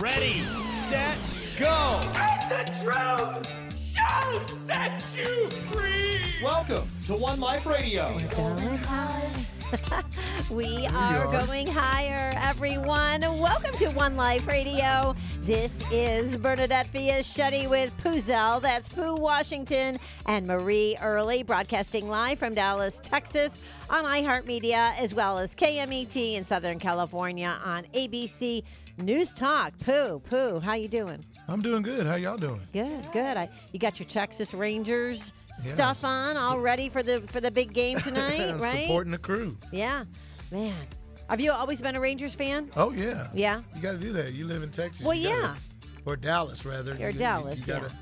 Ready, set, go. The truth shall set you free. Welcome to One Life Radio. we are, are. going higher, everyone. Welcome to One Life Radio. This is Bernadette Fiaschetti with Puzel. That's Pooh Washington and Marie Early, broadcasting live from Dallas, Texas, on iHeartMedia, as well as KMET in Southern California on ABC News Talk. Pooh, Pooh, how you doing? I'm doing good. How y'all doing? Good, good. I, you got your Texas Rangers Yeah. stuff on, all ready for the for the big game tonight, right? Supporting the crew. Yeah, man. Have you always been a Rangers fan? Oh yeah. Yeah. You got to do that. You live in Texas. Well, you gotta- yeah. Or Dallas rather. Or You- you- Dallas, You, yeah. gotta,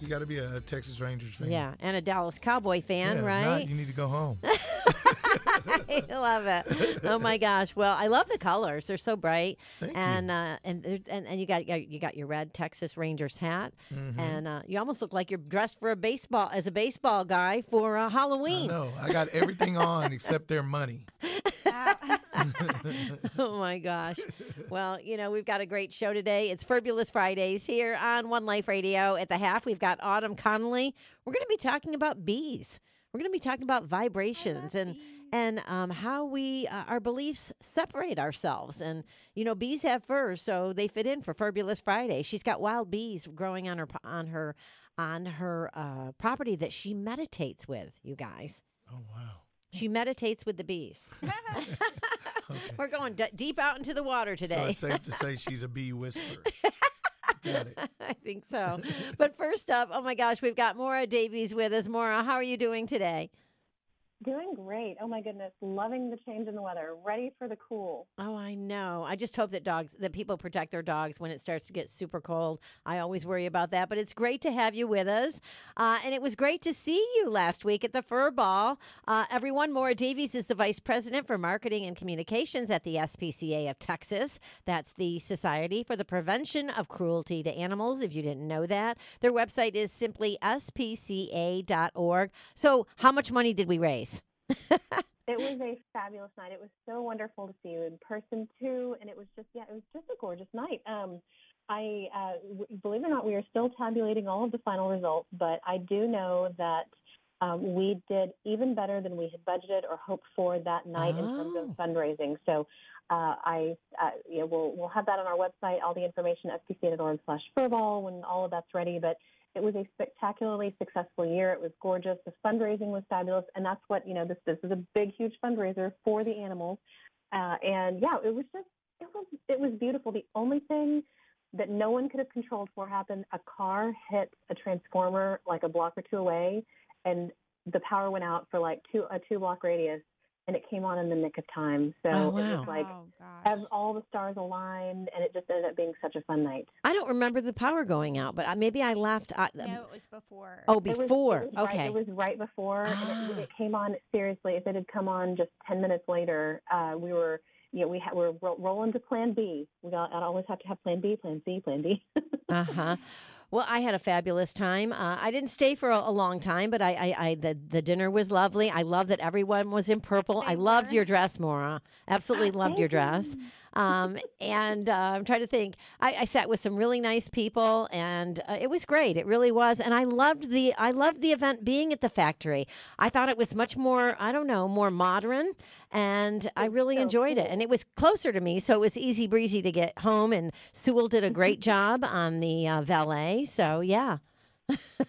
you got to be a Texas Rangers fan. Yeah, and a Dallas Cowboy fan, Yeah, right? Not, you need to go home. I love it. Oh my gosh! Well, I love the colors; they're so bright. Thank you. and uh, and and and you got you got your red Texas Rangers hat, Mm-hmm. and uh, you almost look like you're dressed for a baseball as a baseball guy for uh, Halloween. know. I got everything on except their money. oh my gosh. Well, you know, we've got a great show today. It's Fabulous Fridays here on One Life Radio. At the half, we've got Autumn Connolly. We're going to be talking about bees. We're going to be talking about vibrations and and um, how we uh, our beliefs separate ourselves. And you know, bees have fur, so they fit in for Fabulous Friday. She's got wild bees growing on her on her on her uh, property that she meditates with. You guys. Oh wow. She meditates with the bees. Okay. We're going d- deep out into the water today. So today. it's safe to say she's a bee whisperer. Got it. I think so. but first up, oh my gosh, we've got Maura Davies with us. Maura, how are you doing today? Doing great. Oh my goodness. Loving the change in the weather. Ready for the cool. Oh, I know. I just hope that dogs, that people protect their dogs when it starts to get super cold. I always worry about that, but it's great to have you with us. Uh, and it was great to see you last week at the Fur Ball. Uh, everyone, Maura Davies is the Vice President for Marketing and Communications at the SPCA of Texas. That's the Society for the Prevention of Cruelty to Animals, if you didn't know that. Their website is simply spca.org. So, how much money did we raise? It was a fabulous night. It was so wonderful to see you in person too, and it was just yeah, it was just a gorgeous night. Um, I uh, w- believe it or not, we are still tabulating all of the final results, but I do know that um, we did even better than we had budgeted or hoped for that night in terms Oh. of fundraising. So. Uh, I, uh, yeah, we'll we'll have that on our website. All the information at spca.org/slash furball when all of that's ready. But it was a spectacularly successful year. It was gorgeous. The fundraising was fabulous, and that's what you know. This this is a big, huge fundraiser for the animals, uh, and yeah, it was just it was it was beautiful. The only thing that no one could have controlled for happened. A car hit a transformer like a block or two away, and the power went out for like two a two block radius, and it came on in the nick of time. So Oh, it was like oh gosh. as all the stars aligned, and it just ended up being such a fun night. I don't remember the power going out, but I, maybe I left. I, no, it was before. Oh, It was- it before. was right- okay. it was right before, and Ah. it, it came on seriously. If it had come on just ten minutes later, uh, we were, you know, we ha- we're ro- rolling to Plan B. We got, I always have to have Plan B, Plan C, Plan D. uh huh. Well, I had a fabulous time. Uh, I didn't stay for a, a long time, but I, I, I, the, the dinner was lovely. I love that everyone was in purple. I loved your dress, Maura. Absolutely loved your dress. Um, and uh, I'm trying to think. I, I sat with some really nice people, and uh, it was great. It really was. And I loved the I loved the event being at the factory. I thought it was much more I don't know more modern, and I really so enjoyed it. And it was closer to me, so it was easy breezy to get home. And Sewell did a great job on the uh, valet. So yeah.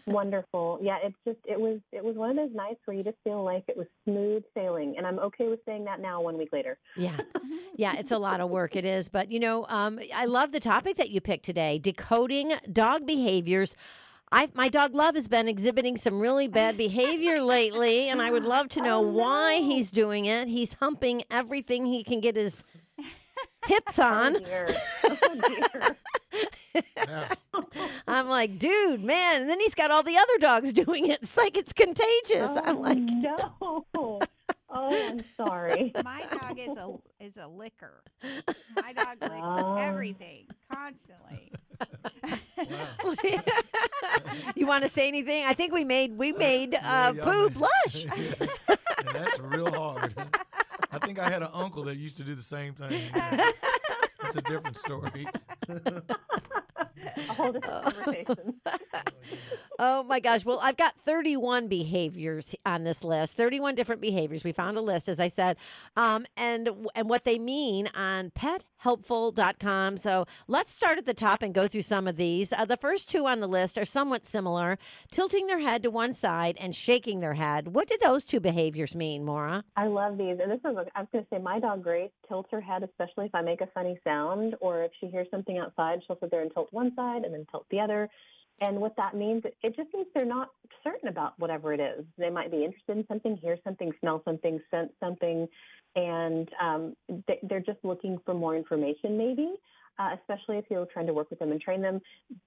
Wonderful. Yeah, it's just it was it was one of those nights where you just feel like it was smooth sailing, and I'm okay with saying that now. One week later. Yeah. Yeah, it's a lot of work. It is. But, you know, um, I love the topic that you picked today decoding dog behaviors. I, my dog Love has been exhibiting some really bad behavior lately, and I would love to know Oh, why he's doing it. He's humping everything he can get his hips on. Oh dear. Oh dear. Yeah. I'm like, dude, man. And then he's got all the other dogs doing it. It's like it's contagious. I'm Oh, like, no. Oh, I'm sorry. My dog is a is a licker. My dog licks Oh. everything constantly. you want to say anything? I think we made we made uh, Yeah, y'all Pooh blush. and that's real hard. I think I had an uncle that used to do the same thing. That's a different story. Whole different conversation. Oh my gosh. Well, I've got 31 behaviors on this list. 31 different behaviors. We found a list, as I said, um, and and what they mean on pethelpful.com. So let's start at the top and go through some of these. Uh, the first two on the list are somewhat similar tilting their head to one side and shaking their head. What do those two behaviors mean, Maura? I love these. And this is, I was going to say, my dog Grace tilts her head, especially if I make a funny sound or if she hears something outside, she'll sit there and tilt one side and then tilt the other. And what that means, it just means they're not certain about whatever it is. They might be interested in something, hear something, smell something, sense something, and um, they, they're just looking for more information, maybe. Uh, especially if you're trying to work with them and train them,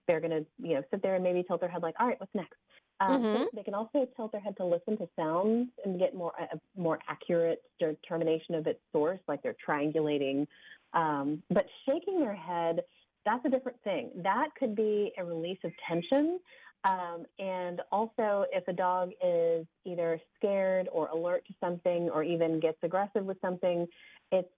they're going to, you know, sit there and maybe tilt their head like, all right, what's next? Um, Mhm. so They can also tilt their head to listen to sounds and get more a more accurate determination of its source, like they're triangulating. Um, but shaking their head, that's a different thing. That could be a release of tension. Um, and also, if a dog is either scared or alert to something or even gets aggressive with something, it's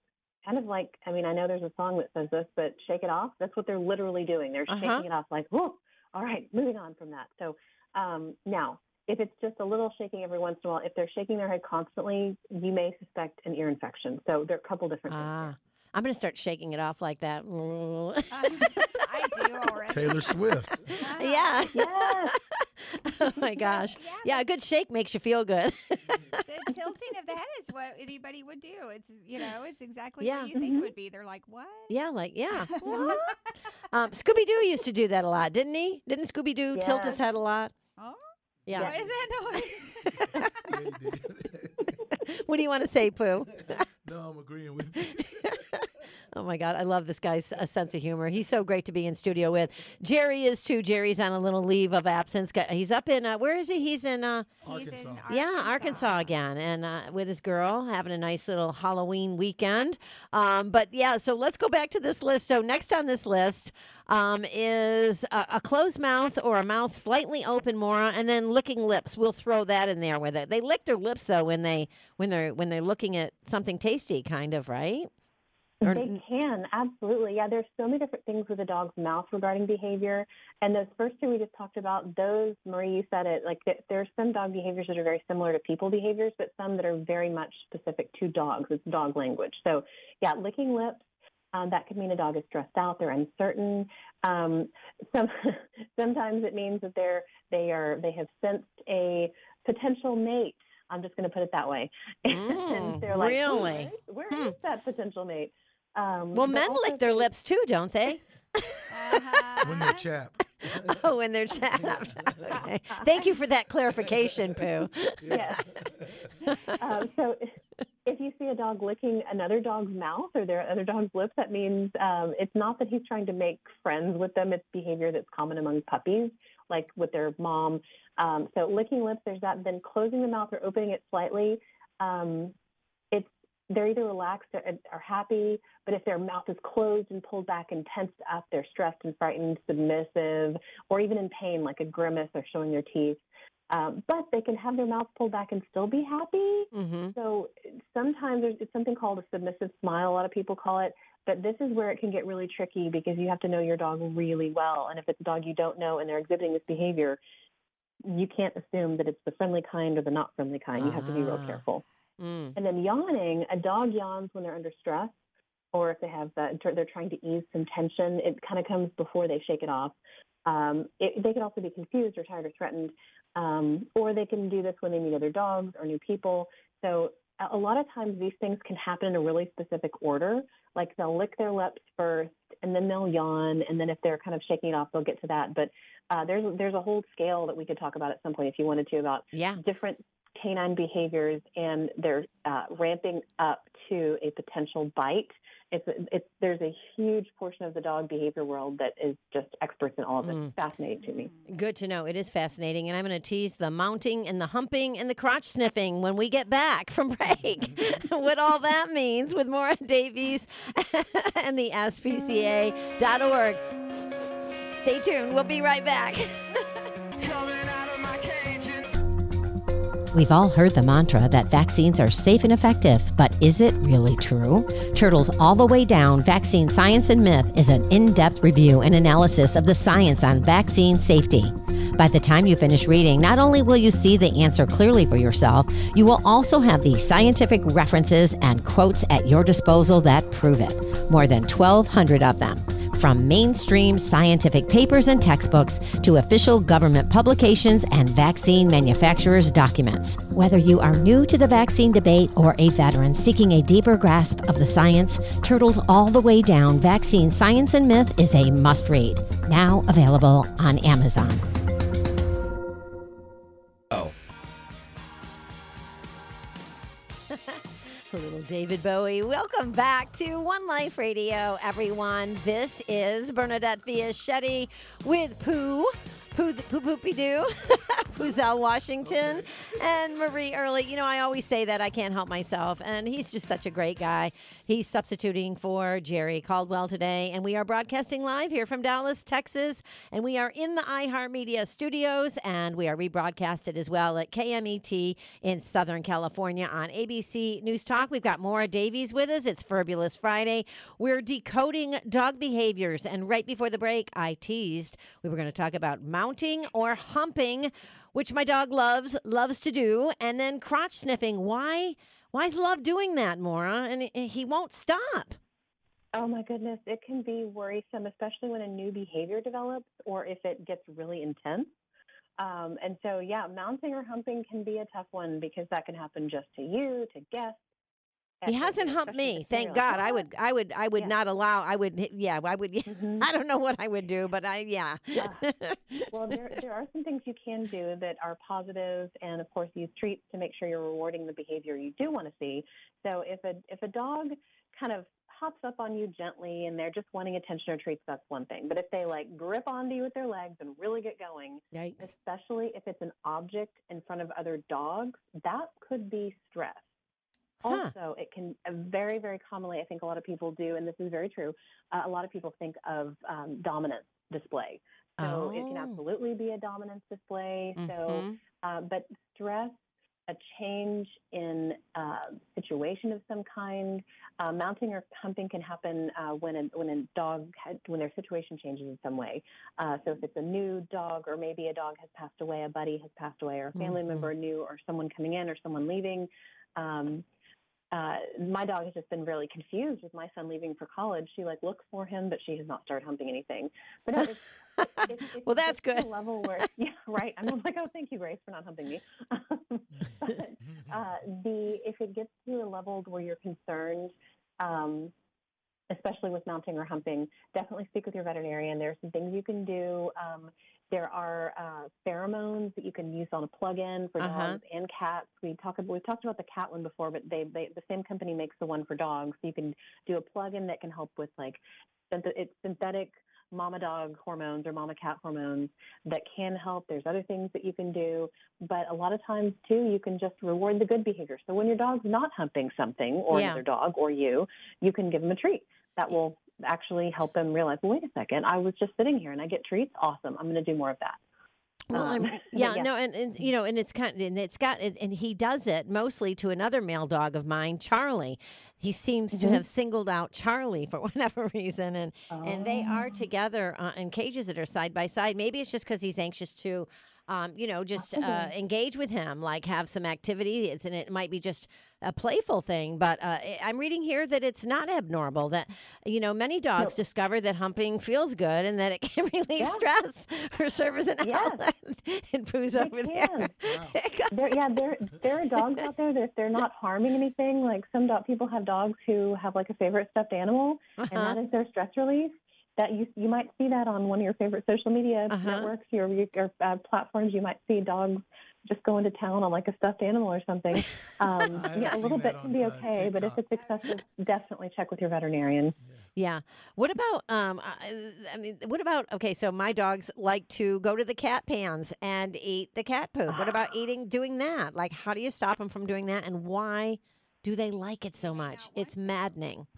kind of like I mean, I know there's a song that says this, but shake it off. That's what they're literally doing. They're Uh-huh. shaking it off, like, whoa, all right, moving on from that. So um, now, if it's just a little shaking every once in a while, if they're shaking their head constantly, you may suspect an ear infection. So there are a couple different things. Ah, I'm going to start shaking it off like that. I do already. Taylor Swift. yeah. Yes. oh my gosh. Yeah, a good shake makes you feel good. The tilting of the head is what anybody would do. It's you know, it's exactly Yeah. what you think it would be. They're like, what? yeah, like, yeah. Um, Scooby Doo used to do that a lot, didn't he? Didn't Scooby Doo tilt his head a lot? Oh, Yeah. what is that noise? Yeah, he did. What do you want to say, Pooh? No, I'm agreeing with you. Oh my God, I love this guy's uh, sense of humor. He's so great to be in studio with. Jerry is too. Jerry's on a little leave of absence. He's up in uh, where is he? He's in uh, He's in Arkansas. yeah Arkansas again, and uh, with his girl having a nice little Halloween weekend. Um, but yeah, so let's go back to this list. So next on this list um, is a, a closed mouth or a mouth slightly open, Maura, and then licking lips. We'll throw that in there with it. They lick their lips though when they when they're when they're looking at something tasty, kind of right. Or- They can, absolutely. Yeah, there's so many different things with a dog's mouth regarding behavior. And those first two we just talked about, those, Marie, you said it, like th- there are some dog behaviors that are very similar to people behaviors, but some that are very much specific to dogs. It's dog language. So, yeah, licking lips. Um, that could mean a dog is stressed out, they're uncertain. Um, some, sometimes it means that they're they are they have sensed a potential mate. I'm just going to put it that way. Mm, and they're like, really? where is- where Hmm. is that potential mate? Um, Well, men lick their they- lips too, don't they? Uh-huh. when they're chapped. oh, when they're chapped. okay. Thank you for that clarification, Pooh. Yeah. um, so if you see a dog licking another dog's mouth or their other dog's lips, that means um, it's not that he's trying to make friends with them. It's behavior that's common among puppies, like with their mom. Um, so licking lips, there's that. Then closing the mouth or opening it slightly. Um, it's they're either relaxed or are happy, but if their mouth is closed and pulled back and tensed up, they're stressed and frightened, submissive, or even in pain, like a grimace or showing their teeth. Um, but they can have their mouth pulled back and still be happy. Mm-hmm. So sometimes there's it's something called a submissive smile. A lot of people call it, but this is where it can get really tricky because you have to know your dog really well. And if it's a dog you don't know and they're exhibiting this behavior, you can't assume that it's the friendly kind or the not friendly kind. You have to be real Ah. careful. Mm. And then yawning, a dog yawns when they're under stress or if they have that, they're trying to ease some tension. It kind of comes before they shake it off. Um, it, they can also be confused or tired or threatened, um, or they can do this when they meet other dogs or new people. So a a lot of times these things can happen in a really specific order. Like they'll lick their lips first, and then they'll yawn, and then if they're kind of shaking it off, they'll get to that. But uh, there's there's a whole scale that we could talk about at some point if you wanted to about Yeah. different canine behaviors and they're uh, ramping up to a potential bite. It's, it's there's a huge portion of the dog behavior world that is just experts in all of it. Mm. Fascinating to me. Good to know. It is fascinating. And I'm going to tease the mounting and the humping and the crotch sniffing when we get back from break. what all that means with Maura Davies and the SPCA.org. Stay tuned. We'll be right back. We've all heard the mantra that vaccines are safe and effective, but is it really true? Turtles All the Way Down Vaccine Science and Myth is an in depth review and analysis of the science on vaccine safety. By the time you finish reading, not only will you see the answer clearly for yourself, you will also have the scientific references and quotes at your disposal that prove it. More than 1,200 of them from mainstream scientific papers and textbooks to official government publications and vaccine manufacturers' documents. Whether you are new to the vaccine debate or a veteran seeking a deeper grasp of the science, Turtles All the Way Down Vaccine Science and Myth is a must read. Now available on Amazon. Little David Bowie. Welcome back to One Life Radio, everyone. This is Bernadette Fiaschetti with Pooh. Pooh, Pooh Poopy Doo, Puzel Washington, and Marie Early. You know, I always say that I can't help myself, and he's just such a great guy. He's substituting for Jerry Caldwell today, and we are broadcasting live here from Dallas, Texas, and we are in the iHeartMedia studios, and we are rebroadcasted as well at KMET in Southern California on ABC News Talk. We've got Maura Davies with us. It's Fabulous Friday. We're decoding dog behaviors, and right before the break, I teased we were going to talk about mounting or humping, which my dog loves loves to do, and then crotch sniffing. Why? Why is Love doing that, Maura? And he- he won't stop. Oh my goodness, it can be worrisome, especially when a new behavior develops or if it gets really intense. Um, and so, yeah, mounting or humping can be a tough one because that can happen just to you, to guests. He hasn't humped me, thank God. I "Oh, would, I would, I would Yeah. not allow. I would, yeah, I would. Mhm. I don't know what I would do, but I, yeah. Well, there, there are some things you can do that are positive, and of course, use treats to make sure you're rewarding the behavior you do want to see. So, if a if a dog kind of hops up on you gently and they're just wanting attention or treats, that's one thing. But if they like grip onto you with their legs and really get going, Yikes. especially if it's an object in front of other dogs, that could be stress. Huh. Also, it can uh, very, very commonly, I think a lot of people do, and this is very true, uh, a lot of people think of um, dominance display. So it can Oh. absolutely be a dominance display. So, Mhm. uh, but stress, a change in uh, situation of some kind, uh, mounting or humping can happen uh, when a when a dog had, when their situation changes in some way. Uh, so if it's a new dog, or maybe a dog has passed away, a buddy has passed away, or a family Mhm. member new, or someone coming in, or someone leaving. Um, uh, my dog has just been really confused with my son leaving for college. She like looks for him, but she has not started humping anything. But no, it's, it's, it's Well, that's good. Level where, yeah, right. I'm like, oh, thank you, Grace, for not humping me. but uh, the if it gets to a level where you're concerned, um, especially with mounting or humping, definitely speak with your veterinarian. There are some things you can do. Um, there are uh, pheromones that you can use on a plug-in for Uh-huh. dogs and cats. We talk about, we've talked about the cat one before, but they, they the same company makes the one for dogs. So you can do a plug-in that can help with like it's synthetic mama dog hormones or mama cat hormones that can help. There's other things that you can do, but a lot of times too, you can just reward the good behavior. So when your dog's not humping something or Yeah. another dog or you, you can give them a treat that will actually help them realize, well, wait a second, I was just sitting here and I get treats. Awesome. I'm going to do more of that. Well, Um, yeah, yeah. no, and, and you know, and it's kind, and it's got, and he does it mostly to another male dog of mine, Charlie. He seems to Mhm. have singled out Charlie for whatever reason, and and they are Oh. together uh, in cages that are side by side. Maybe it's just because he's anxious to, um, you know, just uh, engage with him, like have some activity. It's and it might be just a playful thing, but uh, I- I'm reading here that it's not abnormal. That you know, many dogs discover that humping feels good and that it can relieve Yeah. stress or serve as an Yes. outlet. and Pooh's They over there. can. There, yeah, there there are dogs out there that if they're not harming anything, like some dog people have dogs who have like a favorite stuffed animal, and Uh-huh. that is their stress relief. That you you might see that on one of your favorite social media Uh-huh. networks, your your uh, platforms. You might see dogs just going to town on like a stuffed animal or something. Um, yeah, a little bit can be uh, okay, but if it's excessive, definitely check with your veterinarian. Yeah. What about um I, I mean what about okay, so my dogs like to go to the cat pans and eat the cat poop. What about eating doing that? Like how do you stop them from doing that and why do they like it so much? It's maddening.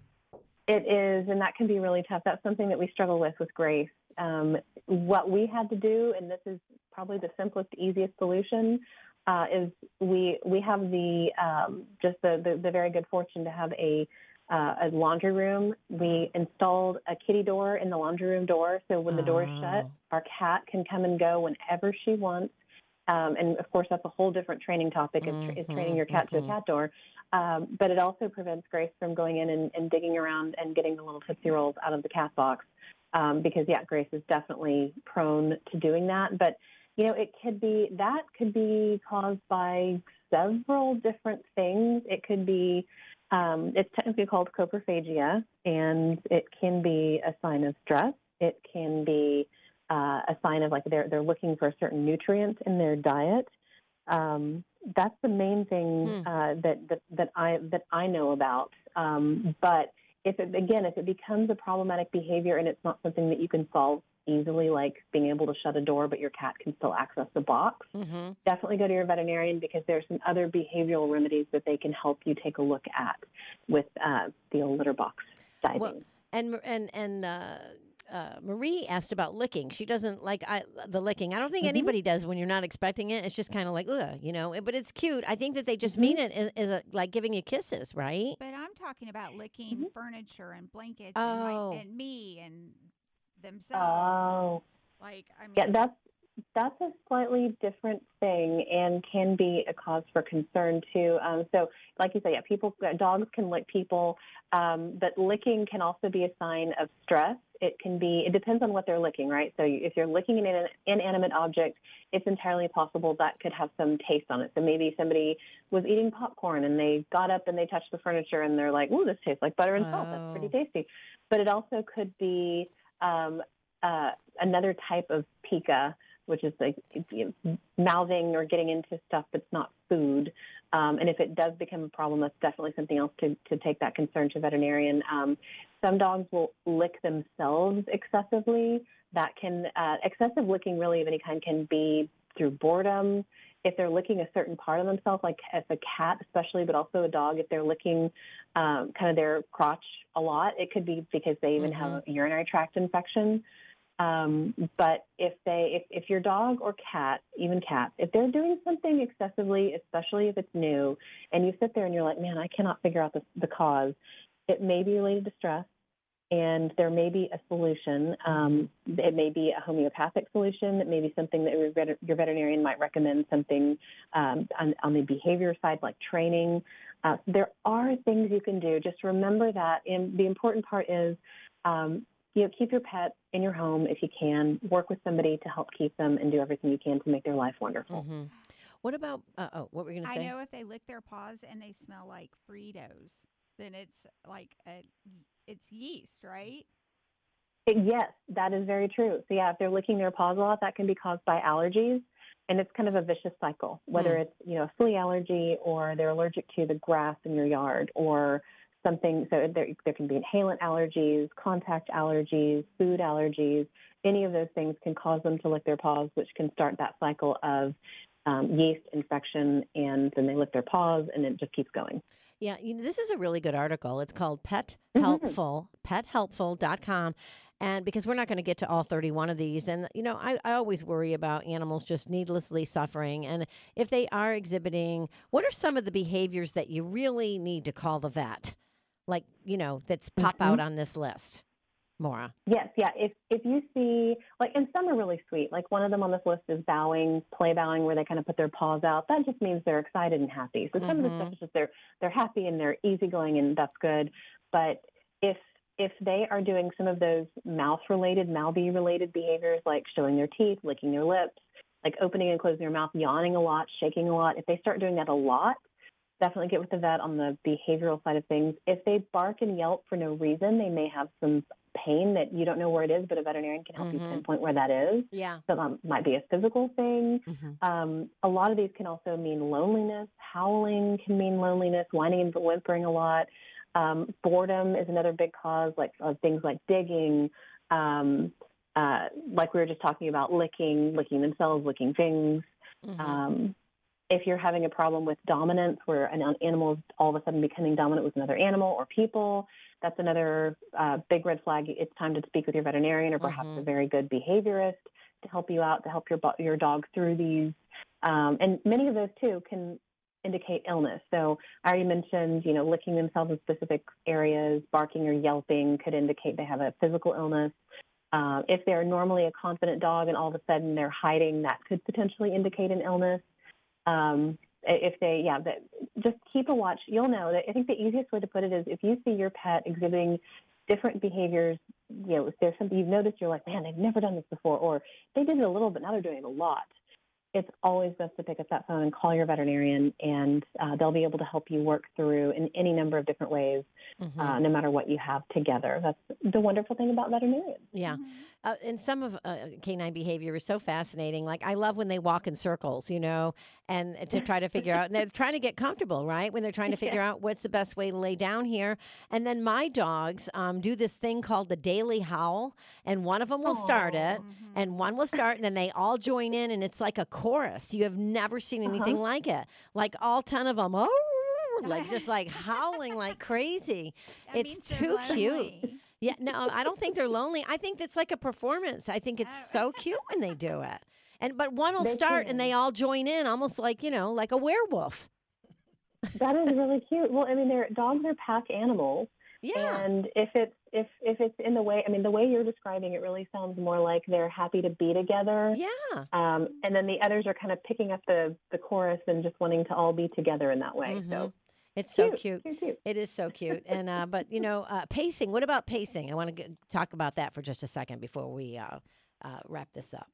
It is, and that can be really tough. That's something that we struggle with with Grace. Um, what we had to do, and this is probably the simplest, easiest solution, uh, is we we have the um, just the, the the very good fortune to have a uh, a laundry room. We installed a kitty door in the laundry room door, so when the door is shut, Oh. our cat can come and go whenever she wants. Um, and of course, that's a whole different training topic is, is training your cat to a cat door. Um, but it also prevents Grace from going in and, and digging around and getting the little Tootsie Rolls out of the cat box. Um, because, yeah, Grace is definitely prone to doing that. But, you know, it could be that could be caused by several different things. It could be, um, it's technically called coprophagia, and it can be a sign of stress. It can be uh, a sign of like they're they're looking for a certain nutrient in their diet. Um, that's the main thing Hmm. uh, that, that that I that I know about. Um, but if it again, if it becomes a problematic behavior and it's not something that you can solve easily, like being able to shut a door, but your cat can still access the box, Mm-hmm. definitely go to your veterinarian because there's some other behavioral remedies that they can help you take a look at with uh, the old litter box diving. Well, and and and uh, uh, Marie asked about licking. She doesn't like I, the licking. I don't think Mm-hmm. anybody does when you're not expecting it. It's just kind of like, ugh, you know. But it's cute. I think that they Mm-hmm. just mean it as, as a, like giving you kisses, right? But I'm talking about licking Mm-hmm. furniture and blankets Oh. and, my, and me and themselves. oh. Like I mean, Yeah, that's that's a slightly different thing and can be a cause for concern too. Um, so, like you said, yeah, people, dogs can lick people, um, but licking can also be a sign of stress. It can be. It depends on what they're licking, right? So, if you're licking an inanimate object, it's entirely possible that could have some taste on it. So maybe somebody was eating popcorn and they got up and they touched the furniture and they're like, "Ooh, this tastes like butter and salt. That's pretty tasty." But it also could be um, uh, another type of pica, which is like you know, mouthing or getting into stuff that's not food. Um, and if it does become a problem, that's definitely something else to, to take that concern to veterinarian. Um, some dogs will lick themselves excessively. That can uh, excessive licking, really of any kind, can be through boredom. If they're licking a certain part of themselves, like as a cat especially, but also a dog, if they're licking um, kind of their crotch a lot, it could be because they even have a urinary tract infection. Um, but if they, if, if your dog or cat, even cats, if they're doing something excessively, especially if it's new, and you sit there and you're like, man, I cannot figure out the, the cause, it may be related to stress, and there may be a solution. Um, it may be a homeopathic solution. It may be something that your, veterinarian might recommend. Something um, on, on the behavior side, like training. Uh, there are things you can do. Just remember that. And the important part is um, you know, keep your pet in your home if you can. Work with somebody to help keep them, and do everything you can to make their life wonderful. Mm-hmm. What about? Uh, oh, what were you going to say? I know if they lick their paws and they smell like Fritos, then it's like a, it's yeast, right? Yes, that is very true. So yeah, if they're licking their paws a lot, that can be caused by allergies, and it's kind of a vicious cycle. Whether Hmm. it's you know a flea allergy or they're allergic to the grass in your yard or something. So there there can be inhalant allergies, contact allergies, food allergies. Any of those things can cause them to lick their paws, which can start that cycle of um, yeast infection, and then they lick their paws, and it just keeps going. Yeah, you know, this is a really good article. It's called Pet Mm-hmm. Helpful, pethelpful.com. And because we're not going to get to all 31 of these, and you know, I, I always worry about animals just needlessly suffering. And if they are exhibiting, what are some of the behaviors that you really need to call the vet? Like, you know, that's pop out Mm-hmm. on this list, Maura. Yes, yeah. If if you see like and some are really sweet. Like one of them on this list is bowing, play bowing where they kind of put their paws out. That just means they're excited and happy. So some of the stuff mm-hmm. is just they're they're happy and they're easygoing and that's good. But if if they are doing some of those mouth related, mouthy related behaviors like showing their teeth, licking their lips, like opening and closing their mouth, yawning a lot, shaking a lot, if they start doing that a lot, definitely get with the vet on the behavioral side of things. If they bark and yelp for no reason, they may have some pain that you don't know where it is, but a veterinarian can help you Mhm. pinpoint where that is. Yeah. So that might be a physical thing. Mhm. Um, a lot of these can also mean loneliness. Howling can mean loneliness. Whining and whimpering a lot. Um, boredom is another big cause, like of things like digging, um, uh, like we were just talking about, licking, licking themselves, licking things. Mhm. Um, if you're having a problem with dominance, where an animal is all of a sudden becoming dominant with another animal or people, that's another uh, big red flag. It's time to speak with your veterinarian or perhaps Mhm. a very good behaviorist to help you out, to help your your dog through these Um, and many of those too can indicate illness. So I already mentioned, you know, licking themselves in specific areas, barking or yelping could indicate they have a physical illness. Uh, if they're normally a confident dog and all of a sudden they're hiding, that could potentially indicate an illness. Um, if they, yeah, that, just keep a watch. You'll know that. I think the easiest way to put it is if you see your pet exhibiting different behaviors, you know, if there's something you've noticed, you're like, man, they've never done this before, or they did it a little, but now they're doing it a lot it's always best to pick up that phone and call your veterinarian, and uh, they'll be able to help you work through in any number of different ways, mm-hmm. uh, no matter what you have together. That's the wonderful thing about veterinarians. Yeah. Mm-hmm. Uh, and some of uh, canine behavior is so fascinating. Like, I love when they walk in circles, you know, and to try to figure out, and they're trying to get comfortable, right? When they're trying to figure yeah. out what's the best way to lay down here. And then my dogs um, do this thing called the daily howl, and one of them will Aww. start it, mm-hmm. and one will start, and then they all join in, and it's like a chorus. You have never seen uh-huh. anything uh-huh. like it. Like all 10 of them, oh, like just like howling like crazy. That it's too cute. Yeah, no, I don't think they're lonely. I think it's like a performance. I think it's so cute when they do it. And but one will they start can. and they all join in, almost like you know, like a werewolf. That is really cute. Well, I mean, they're dogs are pack animals. Yeah. And if it's if if it's in the way, I mean, the way you're describing it really sounds more like they're happy to be together. Yeah. Um, and then the others are kind of picking up the the chorus and just wanting to all be together in that way. Mm-hmm. So it's so cute. cute. cute. It is so cute. And uh, but you know, uh, pacing. What about pacing? I want to talk about that for just a second before we uh, uh, wrap this up.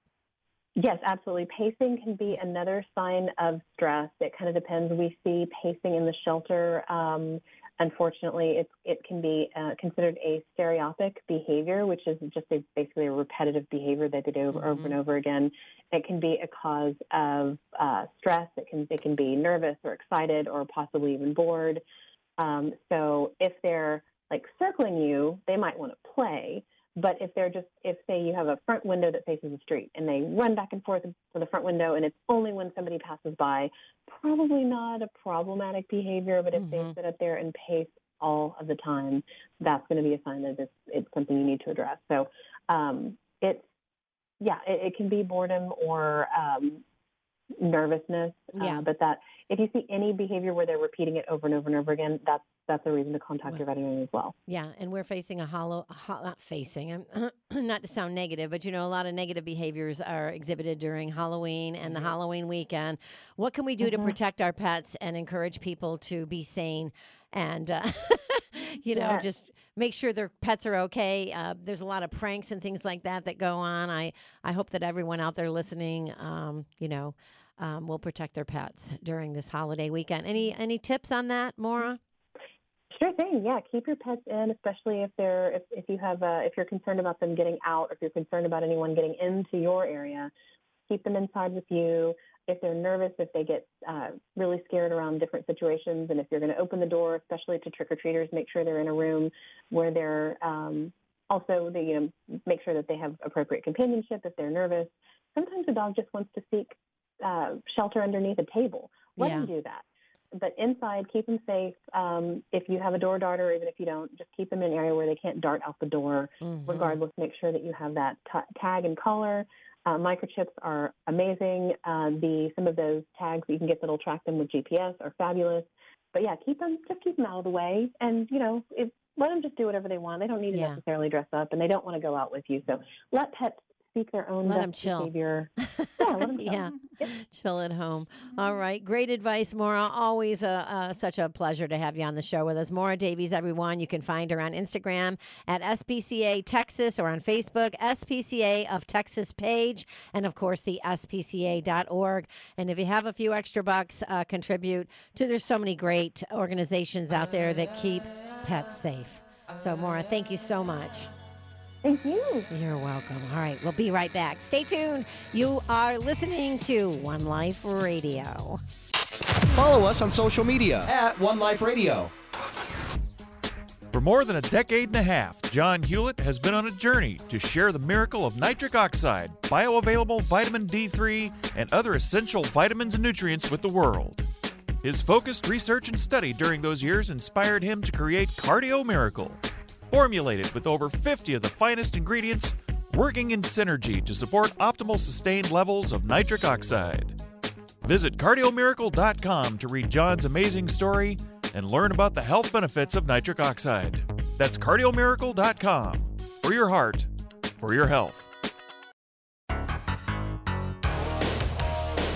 Yes, absolutely. Pacing can be another sign of stress. It kind of depends. We see pacing in the shelter. Um, unfortunately, it, it can be uh, considered a stereotypic behavior, which is just a, basically a repetitive behavior that they do over, mm-hmm. over and over again. It can be a cause of uh, stress. It can can be nervous or excited or possibly even bored. Um, so if they're like circling you, they might want to play. But if they're just, if say you have a front window that faces the street and they run back and forth to the front window and it's only when somebody passes by, probably not a problematic behavior. But if mm-hmm. they sit up there and pace all of the time, that's going to be a sign that it's, it's something you need to address. So um, it's, yeah, it, it, can be boredom or um, nervousness. Uh, yeah. Uh, but that if you see any behavior where they're repeating it over and over and over again, that's that's a reason to contact well, your veterinarian as well. Yeah, and we're facing a hollow, ho- not facing, I'm, not to sound negative, but you know, a lot of negative behaviors are exhibited during Halloween and mm-hmm. the Halloween weekend. What can we do mm-hmm. to protect our pets and encourage people to be sane and, uh, you know, yeah. just make sure their pets are okay? Uh, there's a lot of pranks and things like that that go on. I, I hope that everyone out there listening, um, you know, um, will protect their pets during this holiday weekend. Any any tips on that, Maura? Sure thing. Yeah, keep your pets in, especially if they're if, if you have uh, if you're concerned about them getting out, or if you're concerned about anyone getting into your area. Keep them inside with you. If they're nervous, if they get uh, really scared around different situations, and if you're going to open the door, especially to trick or treaters, make sure they're in a room where they're um, also they you know make sure that they have appropriate companionship if they're nervous. Sometimes a dog just wants to seek uh, shelter underneath a table. Let yeah. them do that. But inside, keep them safe. Um, if you have a door darter, even if you don't, just keep them in an area where they can't dart out the door. Mm-hmm. Regardless, make sure that you have that t- tag and collar. Uh, microchips are amazing. Uh, the some of those tags that you can get that'll track them with GPS are fabulous. But yeah, keep them just keep them out of the way, and you know, if, let them just do whatever they want. They don't need to yeah. necessarily dress up, and they don't want to go out with you. So let pets seek their own let them chill. behavior. Yeah, let them chill. yeah. Yep. chill at home. All right, great advice, Maura. Always a, uh, such a pleasure to have you on the show with us, Maura Davies. Everyone, you can find her on Instagram at SPCA Texas or on Facebook SPCA of Texas page, and of course the SPCA.org. And if you have a few extra bucks, uh, contribute to. There's so many great organizations out there that keep pets safe. So, Maura, thank you so much. Thank you. You're welcome. All right, we'll be right back. Stay tuned. You are listening to One Life Radio. Follow us on social media at One Life Radio. For more than a decade and a half, John Hewlett has been on a journey to share the miracle of nitric oxide, bioavailable vitamin D3, and other essential vitamins and nutrients with the world. His focused research and study during those years inspired him to create Cardio Miracle formulated with over 50 of the finest ingredients working in synergy to support optimal sustained levels of nitric oxide. Visit cardiomiracle.com to read John's amazing story and learn about the health benefits of nitric oxide. That's cardiomiracle.com for your heart, for your health.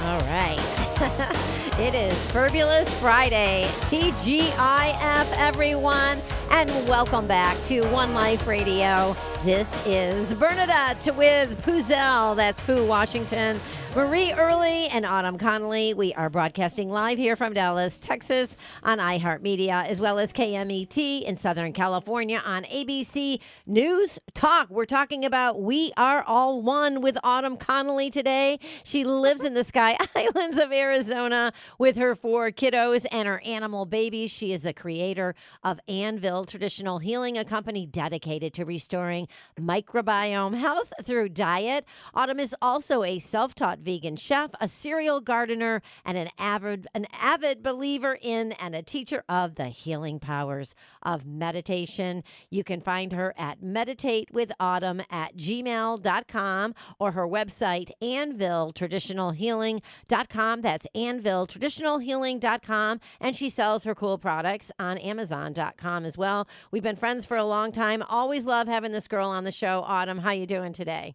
All right. it is Furbulous Friday. TGIF, everyone. And welcome back to One Life Radio. This is Bernadette with Puzel. That's Pooh Washington. Marie Early and Autumn Connolly. We are broadcasting live here from Dallas, Texas on iHeartMedia, as well as KMET in Southern California on ABC News Talk. We're talking about We Are All One with Autumn Connolly today. She lives in the Sky Islands of Arizona with her four kiddos and her animal babies. She is the creator of Anvil Traditional Healing, a company dedicated to restoring microbiome health through diet. Autumn is also a self-taught vegan chef, a serial gardener, and an avid an avid believer in and a teacher of the healing powers of meditation. You can find her at meditatewithautumn at gmail.com or her website, anviltraditionalhealing.com. That's anviltraditionalhealing.com. And she sells her cool products on amazon.com as well. We've been friends for a long time. Always love having this girl on the show. Autumn, how you doing today?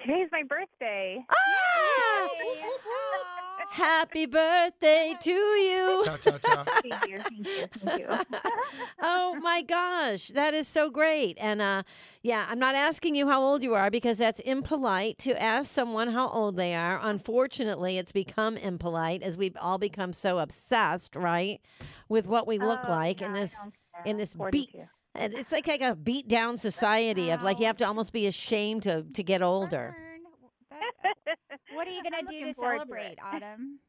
Today's my birthday. Ah! Happy birthday to you. Cha cha cha. Thank you, thank you, thank you. oh my gosh, that is so great. And uh yeah, I'm not asking you how old you are because that's impolite to ask someone how old they are. Unfortunately, it's become impolite as we've all become so obsessed, right, with what we look Oh, like yeah, in this in this beat and it's like, like a beat down society of like you have to almost be ashamed to to get older. That- uh, what are you gonna I'm do to forward to celebrate. Autumn?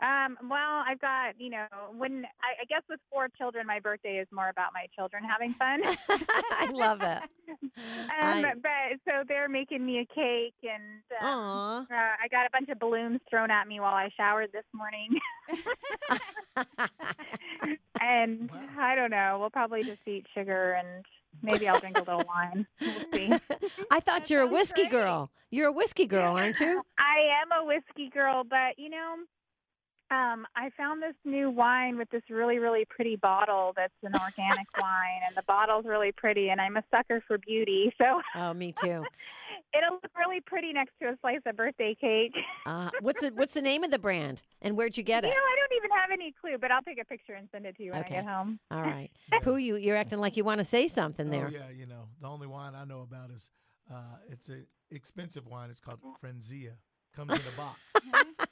Um, well, I've got, you know, when I, I guess with four children, my birthday is more about my children having fun. I love it. um, I- but so they're making me a cake, and um, uh, I got a bunch of balloons thrown at me while I showered this morning. and Wow. I don't know. We'll probably just eat sugar and maybe I'll drink a little wine. We'll see. I thought That you're a whiskey great. girl. You're a whiskey girl, aren't you? I am a whiskey girl, but you know, um, I found this new wine with this really, really pretty bottle that's an organic wine, and the bottle's really pretty, and I'm a sucker for beauty, so Oh, me too. it'll look really pretty next to a slice of birthday cake. Uh, what's it? What's the name of the brand? And where'd you get it? You it? know, I don't even have any clue, but I'll take a picture and send it to you when Okay. I get home. All right, Pooh, you you're acting like you want to say something there. Oh yeah, you know the only wine I know about is uh, it's an expensive wine. It's called Franzia. Comes in a box.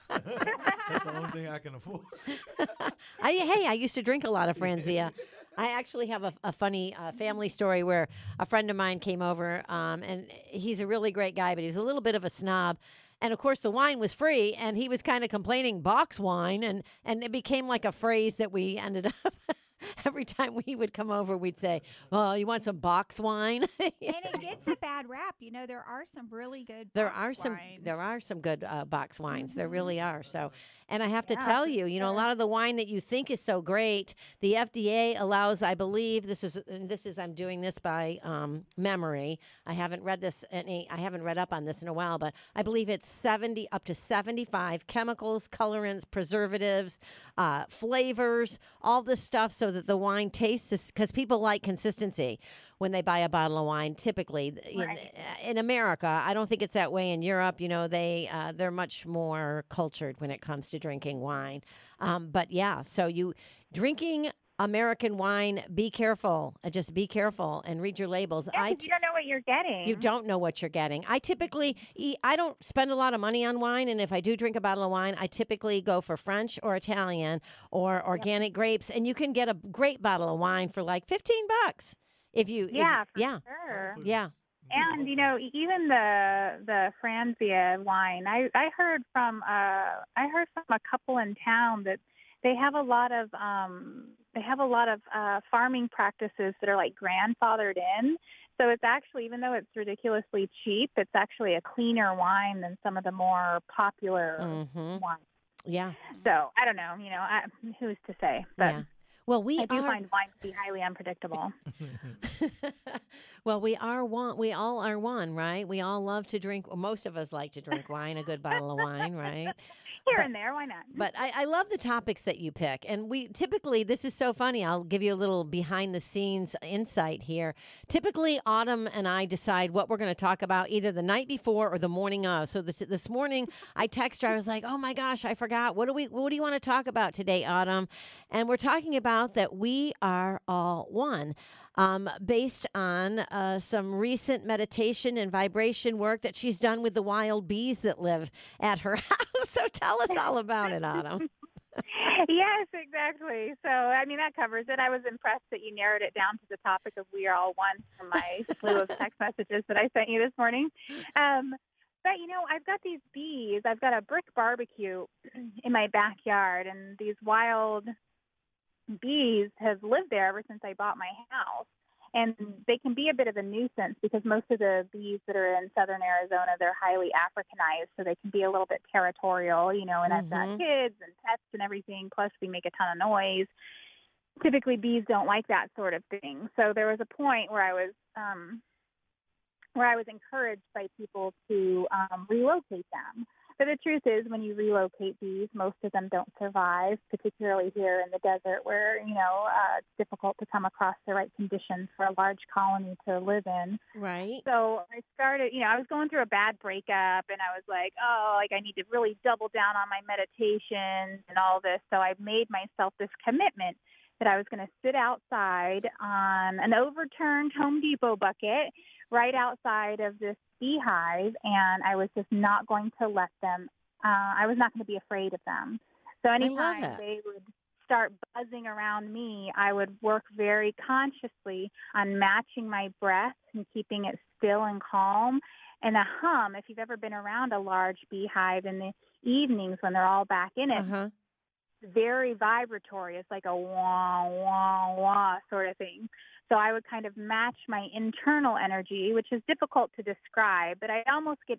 That's the only thing I can afford. I, hey, I used to drink a lot of Franzia. I actually have a, a funny uh, family story where a friend of mine came over, um, and he's a really great guy, but he was a little bit of a snob. And of course, the wine was free, and he was kind of complaining box wine, and and it became like a phrase that we ended up. Every time we would come over, we'd say, "Well, you want some box wine?" and it gets a bad rap. You know, there are some really good. There box are some wines. there are some good uh, box wines. There really are. So, and I have to tell you, you know, a lot of the wine that you think is so great, the FDA allows. I believe this is and this is I'm doing this by um, memory. I haven't read this any. I haven't read up on this in a while, but I believe it's seventy up to seventy five chemicals, colorants, preservatives, uh, flavors, all this stuff, so that the wine tastes. Because people like consistency when they buy a bottle of wine. Typically, in, Right. in America, I don't think it's that way in Europe. You know, they uh, they're much more cultured when it comes to drinking wine. Um, but yeah, so you drinking American wine, be careful. Uh, just be careful and read your labels. Yeah, I 'cause you don't know what you're getting. you don't know what you're getting. I typically eat, I don't spend a lot of money on wine, and if I do drink a bottle of wine, I typically go for French or Italian or organic grapes, and you can get a great bottle of wine for like fifteen bucks if you if- Yeah, for yeah sure. Yeah. And you know, even the the Franzia wine, I I heard from uh I heard from a couple in town that they have a lot of um they have a lot of uh farming practices that are like grandfathered in. So it's actually even though it's ridiculously cheap, it's actually a cleaner wine than some of the more popular hmm wines. yeah So I don't know, you know, I, who's to say? But yeah. Well, we I do are find wine to be highly unpredictable. Well, we are one. We all are one, right? We all love to drink. Well, most of us like to drink wine, a good bottle of wine, right? Here But- and there, why not? But I, I love the topics that you pick. And we typically, this is so funny. I'll give you a little behind the scenes insight here. Typically, Autumn and I decide what we're going to talk about either the night before or the morning of. So this, this morning, I text her. I was like, oh my gosh, I forgot. What do we, what do you want to talk about today, Autumn? And we're talking about that we are all one. Um, based on uh, some recent meditation and vibration work that she's done with the wild bees that live at her house. So tell us all about it, Autumn. yes, exactly. So, I mean, that covers it. I was impressed that you narrowed it down to the topic of "We Are All One" from my slew of text messages that I sent you this morning. Um, but you know, I've got these bees. I've got a brick barbecue in my backyard, and these wild bees have lived there ever since I bought my house. And they can be a bit of a nuisance because most of the bees that are in southern Arizona, they're highly Africanized, so they can be a little bit territorial, you know. And I've got Mhm. kids and pets and everything. Plus, we make a ton of noise. Typically, bees don't like that sort of thing. So there was a point where I was um, where I was encouraged by people to um, relocate them. But the truth is, when you relocate bees, most of them don't survive, particularly here in the desert where, you know, uh, it's difficult to come across the right conditions for a large colony to live in. Right. So I started, you know, I was going through a bad breakup and I was like, oh, like I need to really double down on my meditation and all this. So I made myself this commitment that I was going to sit outside on an overturned Home Depot bucket right outside of this beehive and I was just not going to let them, uh, I was not going to be afraid of them. So anytime they would start buzzing around me, I would work very consciously on matching my breath and keeping it still and calm. And a hum, if you've ever been around a large beehive in the evenings when they're all back in it, Uh huh. Very vibratory. It's like a wah, wah, wah sort of thing. So I would kind of match my internal energy, which is difficult to describe, but I almost get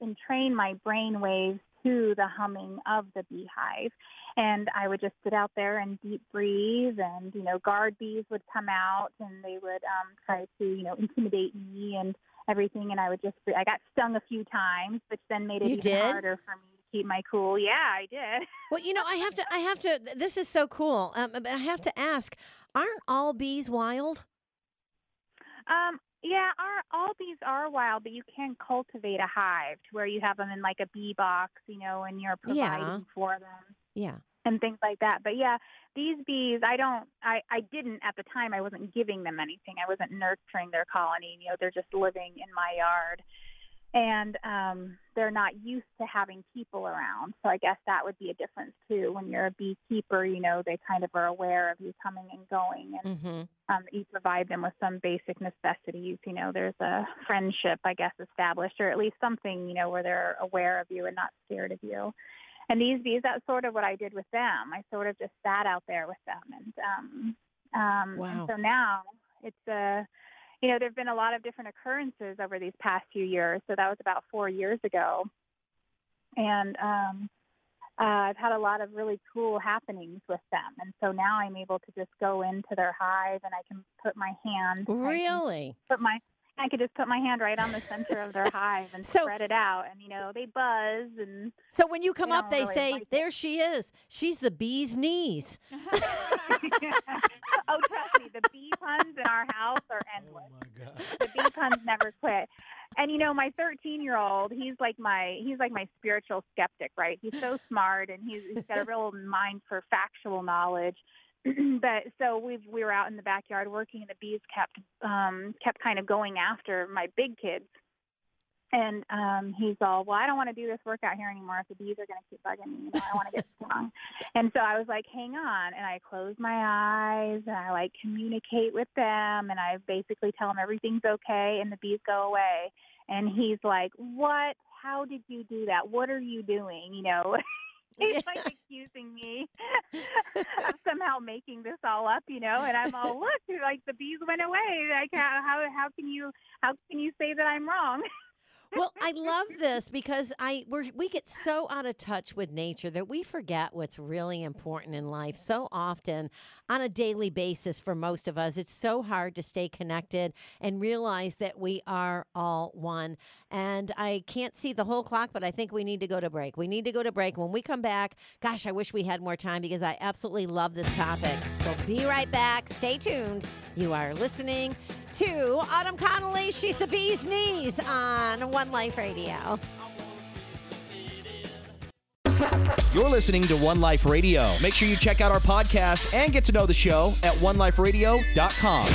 and train my brain waves to the humming of the beehive. And I would just sit out there and deep breathe and, you know, guard bees would come out and they would um try to, you know, intimidate me and everything and I would just I got stung a few times, which then made it You even did? harder for me keep my cool. Yeah, I did. Well, you know, I have to. I have to. This is so cool. Um, I have to ask: Aren't all bees wild? Um, yeah, our all bees are wild, but you can cultivate a hive to where you have them in like a bee box, you know, and you're providing Yeah. for them Yeah. and things like that. But yeah, these bees, I don't, I, I didn't at the time. I wasn't giving them anything. I wasn't nurturing their colony. You know, they're just living in my yard, and um, they're not used to having people around. So I guess that would be a difference too. When you're a beekeeper, you know, they kind of are aware of you coming and going, and Mm-hmm. um, you provide them with some basic necessities. You know, there's a friendship, I guess, established, or at least something, you know, where they're aware of you and not scared of you. And these bees, that's sort of what I did with them. I sort of just sat out there with them, and um, um, Wow. and so now it's a, you know, there've been a lot of different occurrences over these past few years. So that was about four years ago, and um, uh, I've had a lot of really cool happenings with them. And so now I'm able to just go into their hive and I can put my hand. Really? put my I could just put my hand right on the center of their hive and So- spread it out. And you know, they buzz and So when you come They up, they really say, like it. "There she is. She's the bee's knees." oh, trust me, the bee puns in our house are Oh endless. my God. the bee puns never quit. And you know, my 13 year old, he's like my he's like my spiritual skeptic, right? He's so smart and he's, he's got a real mind for factual knowledge. but so we we were out in the backyard working, and the bees kept um kept kind of going after my big kids. And um he's all, well, I don't want to do this work out here anymore if the bees are going to keep bugging me. You know, I want to get stung. And so I was like, hang on. And I close my eyes and I like communicate with them and I basically tell them everything's okay and the bees go away. And he's like, what? How did you do that? What are you doing? You know, he's like accusing me of somehow making this all up, you know, and I'm all, look, like the bees went away. Like how, how, how can you, how can you say that I'm wrong? well, I love this because I we're, we get so out of touch with nature that we forget what's really important in life. So often, on a daily basis, for most of us, it's so hard to stay connected and realize that we are all one. And I can't see the whole clock, but I think we need to go to break. We need to go to break. When we come back, gosh, I wish we had more time because I absolutely love this topic. We'll be right back. Stay tuned. You are listening to Autumn Connolly. She's the bee's knees on One Life Radio. You're listening to One Life Radio. Make sure you check out our podcast and get to know the show at oneliferadio.com.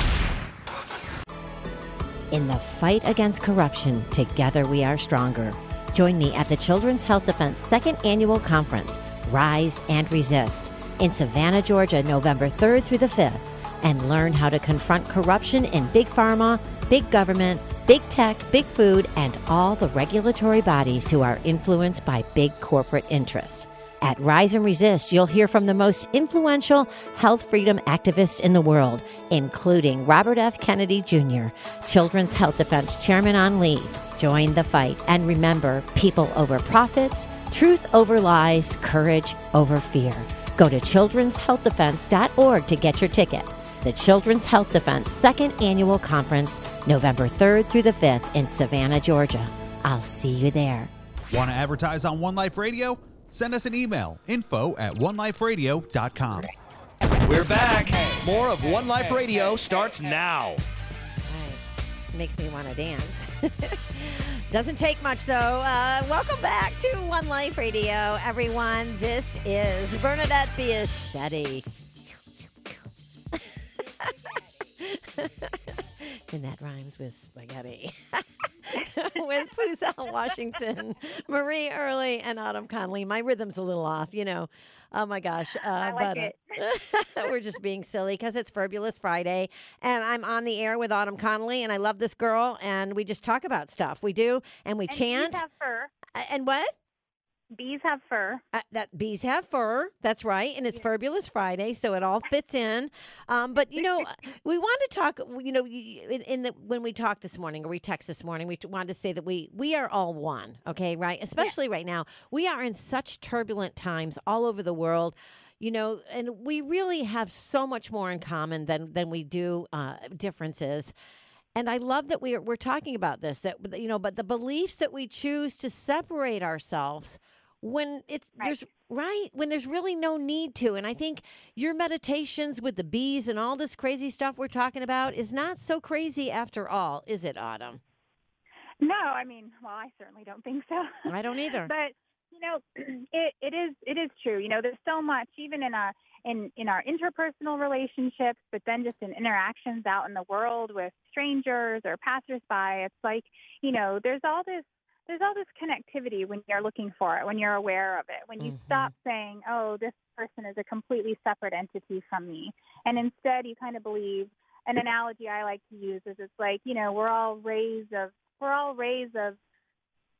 In the fight against corruption, together we are stronger. Join me at the Children's Health Defense Second Annual Conference, Rise and Resist, in Savannah, Georgia, November 3rd through the 5th, and learn how to confront corruption in big pharma, big government, big tech, big food, and all the regulatory bodies who are influenced by big corporate interests. At Rise and Resist, you'll hear from the most influential health freedom activists in the world, including Robert F. Kennedy Jr., Children's Health Defense Chairman on leave. Join the fight and remember people over profits, truth over lies, courage over fear. Go to children'shealthdefense.org to get your ticket. The Children's Health Defense Second Annual Conference, November 3rd through the 5th in Savannah, Georgia. I'll see you there. Want to advertise on One Life Radio? Send us an email info at oneliferadio.com. We're back. More of One Life Radio starts now. Makes me want to dance. Doesn't take much though. Uh, welcome back to One Life Radio, everyone. This is Bernadette Biaschetti. and that rhymes with spaghetti. with Puzel Washington, Marie Early, and Autumn Connolly. My rhythm's a little off, you know. Oh my gosh. Uh, I like but, it. uh, we're just being silly because it's Fabulous Friday. And I'm on the air with Autumn Connolly, and I love this girl. And we just talk about stuff. We do, and we And chant. Bees have fur. And what? Bees have fur. Uh, that bees have fur. That's right, and it's Fabulous Friday, so it all fits in. Um, but you know, we want to talk. You know, in, in the when we talked this morning or we text this morning, we t- wanted to say that we we are all one. Okay, right? Especially right now, we are in such turbulent times all over the world. You know, and we really have so much more in common than than we do uh, differences. And I love that we're we're talking about this. That you know, but the beliefs that we choose to separate ourselves when it's there's right when there's really no need to and i think your meditations with the bees and all this crazy stuff we're talking about is not so crazy after all is it autumn No, I mean, well, I certainly don't think so. i don't either but you know, it it is it is true. You know, there's so much even in our in in our interpersonal relationships, but then just in interactions out in the world with strangers or passersby. It's like you know, there's all this there's all this connectivity when you're looking for it, when you're aware of it, when you Mhm. stop saying, "Oh, this person is a completely separate entity from me," and instead you kind of believe. An analogy I like to use is it's like you know we're all rays of we're all rays of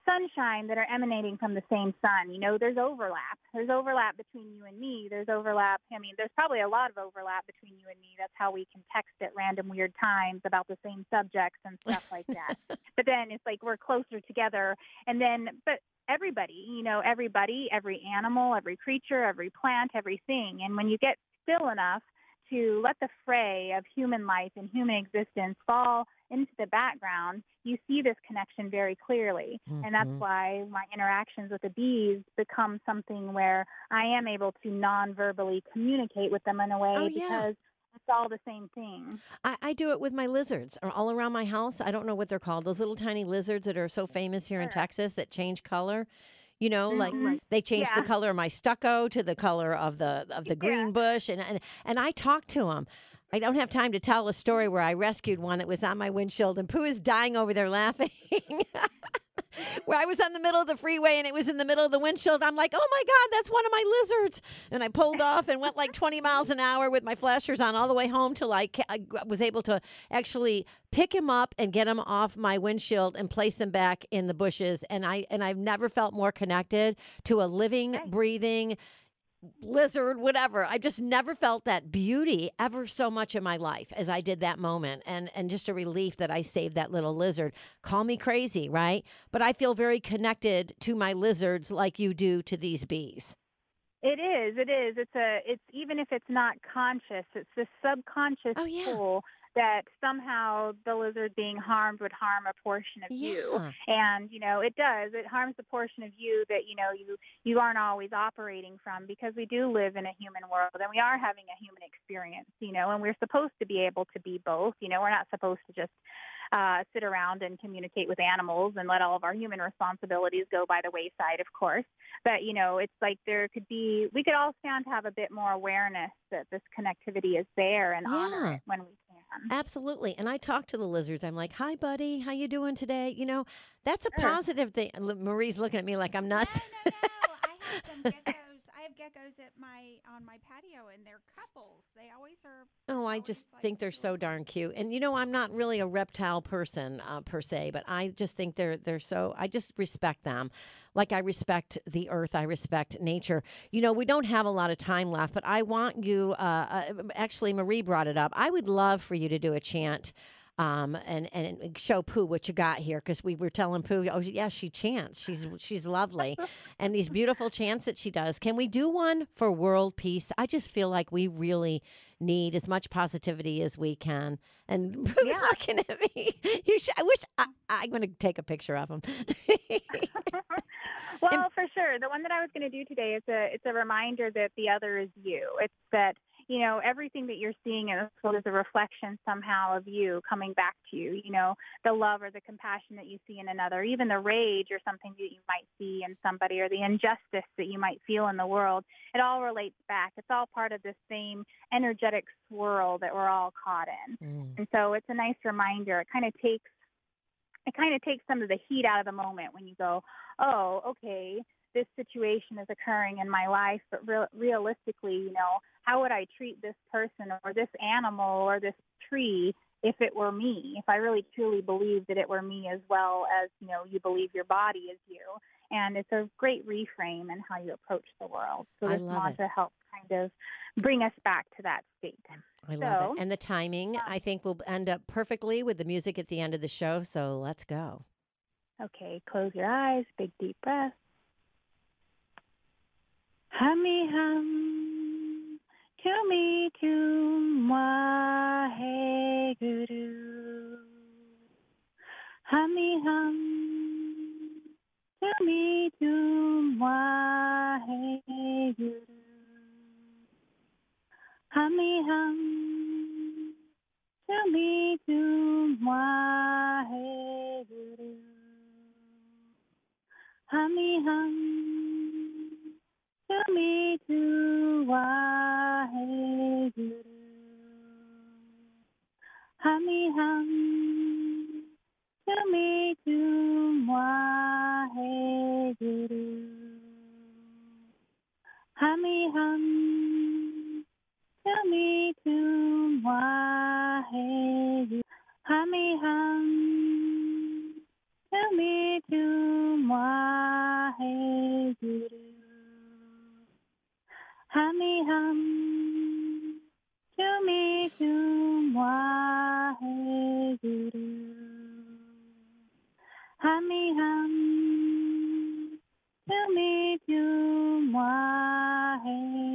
sunshine that are emanating from the same sun. You know, there's overlap. There's overlap between you and me. There's overlap. I mean, there's probably a lot of overlap between you and me. That's how we can text at random weird times about the same subjects and stuff like that. but then it's like we're closer together. And then, but everybody, you know, everybody, every animal, every creature, every plant, everything. And when you get still enough to let the fray of human life and human existence fall into the background, you see this connection very clearly. And that's Mhm. why my interactions with the bees become something where I am able to non verbally communicate with them in a way Oh, yeah. because it's all the same thing. I, I do it with my lizards all around my house i don't know what they're called those little tiny lizards that are so famous here in texas that change color you know like Mhm. they change the color of my stucco to the color of the of the green bush and, and and i talk to them I don't have time to tell a story where I rescued one that was on my windshield and Pooh is dying over there laughing. where I was on the middle of the freeway and it was in the middle of the windshield. I'm like, oh my God, that's one of my lizards. And I pulled off and went like 20 miles an hour with my flashers on all the way home till I, ca- I was able to actually pick him up and get him off my windshield and place him back in the bushes. And I and I've never felt more connected to a living, breathing, lizard, whatever. I just never felt that beauty ever so much in my life as I did that moment. And and just a relief that I saved that little lizard. Call me crazy, right? But I feel very connected to my lizards like you do to these bees. It is. It is. It's a. It's even if it's not conscious, it's the subconscious Oh, yeah. pull that somehow the lizard being harmed would harm a portion of you. And you know, it does. It harms the portion of you that you know you you aren't always operating from because we do live in a human world and we are having a human experience. You know, and we're supposed to be able to be both. You know, we're not supposed to just uh, sit around and communicate with animals and let all of our human responsibilities go by the wayside, of course. But, you know, it's like there could be, we could all stand to have a bit more awareness that this connectivity is there and honor it when we Absolutely. And I talk to the lizards. I'm like, "Hi, buddy. How you doing today?" You know, that's a Sure. positive thing. Marie's looking at me like I'm nuts. No, no, no. I have some geckos. I have geckos at my on my patio, and they're couples. They always are. Oh, I just like, think they're so darn cute. And you know, I'm not really a reptile person uh, per se, but I just think they're they're so. I just respect them, like I respect the earth. I respect nature. You know, we don't have a lot of time left, but I want you. Uh, uh, actually, Marie brought it up. I would love for you to do a chant. Um, and and show Pooh what you got here because we were telling Pooh, oh yeah, she chants. She's she's lovely, and these beautiful chants that she does. Can we do one for world peace? I just feel like we really need as much positivity as we can. And Pooh's Yeah. looking at me. You should, I wish I, I'm going to take a picture of him. Well, for sure. The one that I was going to do today is a it's a reminder that the other is you. It's that you know everything that you're seeing in this world is a reflection somehow of you coming back to you. You know the love or the compassion that you see in another, even the rage or something that you might see in somebody, or the injustice that you might feel in the world. It all relates back. It's all part of the same energetic swirl that we're all caught in. Mm. And so it's a nice reminder. It kind of takes it kind of takes some of the heat out of the moment when you go, oh, okay, this situation is occurring in my life, but real realistically, you know, how would I treat this person or this animal or this tree if it were me? If I really truly believed that it were me as well as, you know, you believe your body is you. And it's a great reframe in how you approach the world. So I this love it. mantra helps kind of bring us back to that state. I love it. And the timing, I think, will end up perfectly with the music at the end of the show. So let's go. Okay, close your eyes, big deep breath. Hummy hum, to me to wahe guru. Hummy hum, to me to wahe guru. Hummy hum, to me to wahe guru. Hummy hum, me to Waheguru. Hami hami, to me to Waheguru. Hami hami, to me to Waheguru. Hami hami, to me to Waheguru. Hamiham Humihum Waheguru Hamiham Humihum Waheguru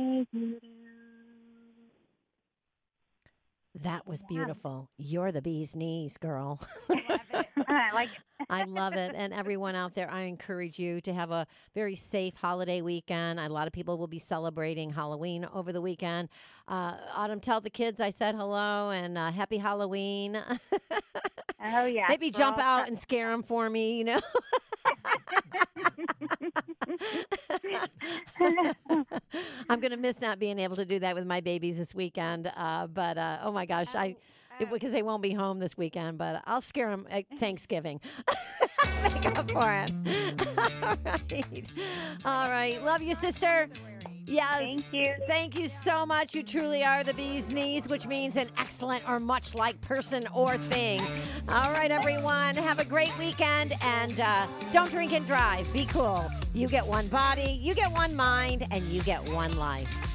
That was beautiful. You're the bee's knees, girl. I like it. I love it. And everyone out there, I encourage you to have a very safe holiday weekend. A lot of people will be celebrating Halloween over the weekend. Uh, Autumn, tell the kids I said hello and uh, happy Halloween. Oh yeah. Maybe we're jump out and scare them for me, you know? I'm going to miss not being able to do that with my babies this weekend. Uh, but uh, oh my gosh, I. Oh, it- because they won't be home this weekend, but I'll scare them at Thanksgiving. Make up for it. All right. All right. Love you, sister. Yes. Thank you. Thank you so much. You truly are the bee's knees, which means an excellent or much like person or thing. All right, everyone. Have a great weekend and uh, don't drink and drive. Be cool. You get one body, you get one mind, and you get one life.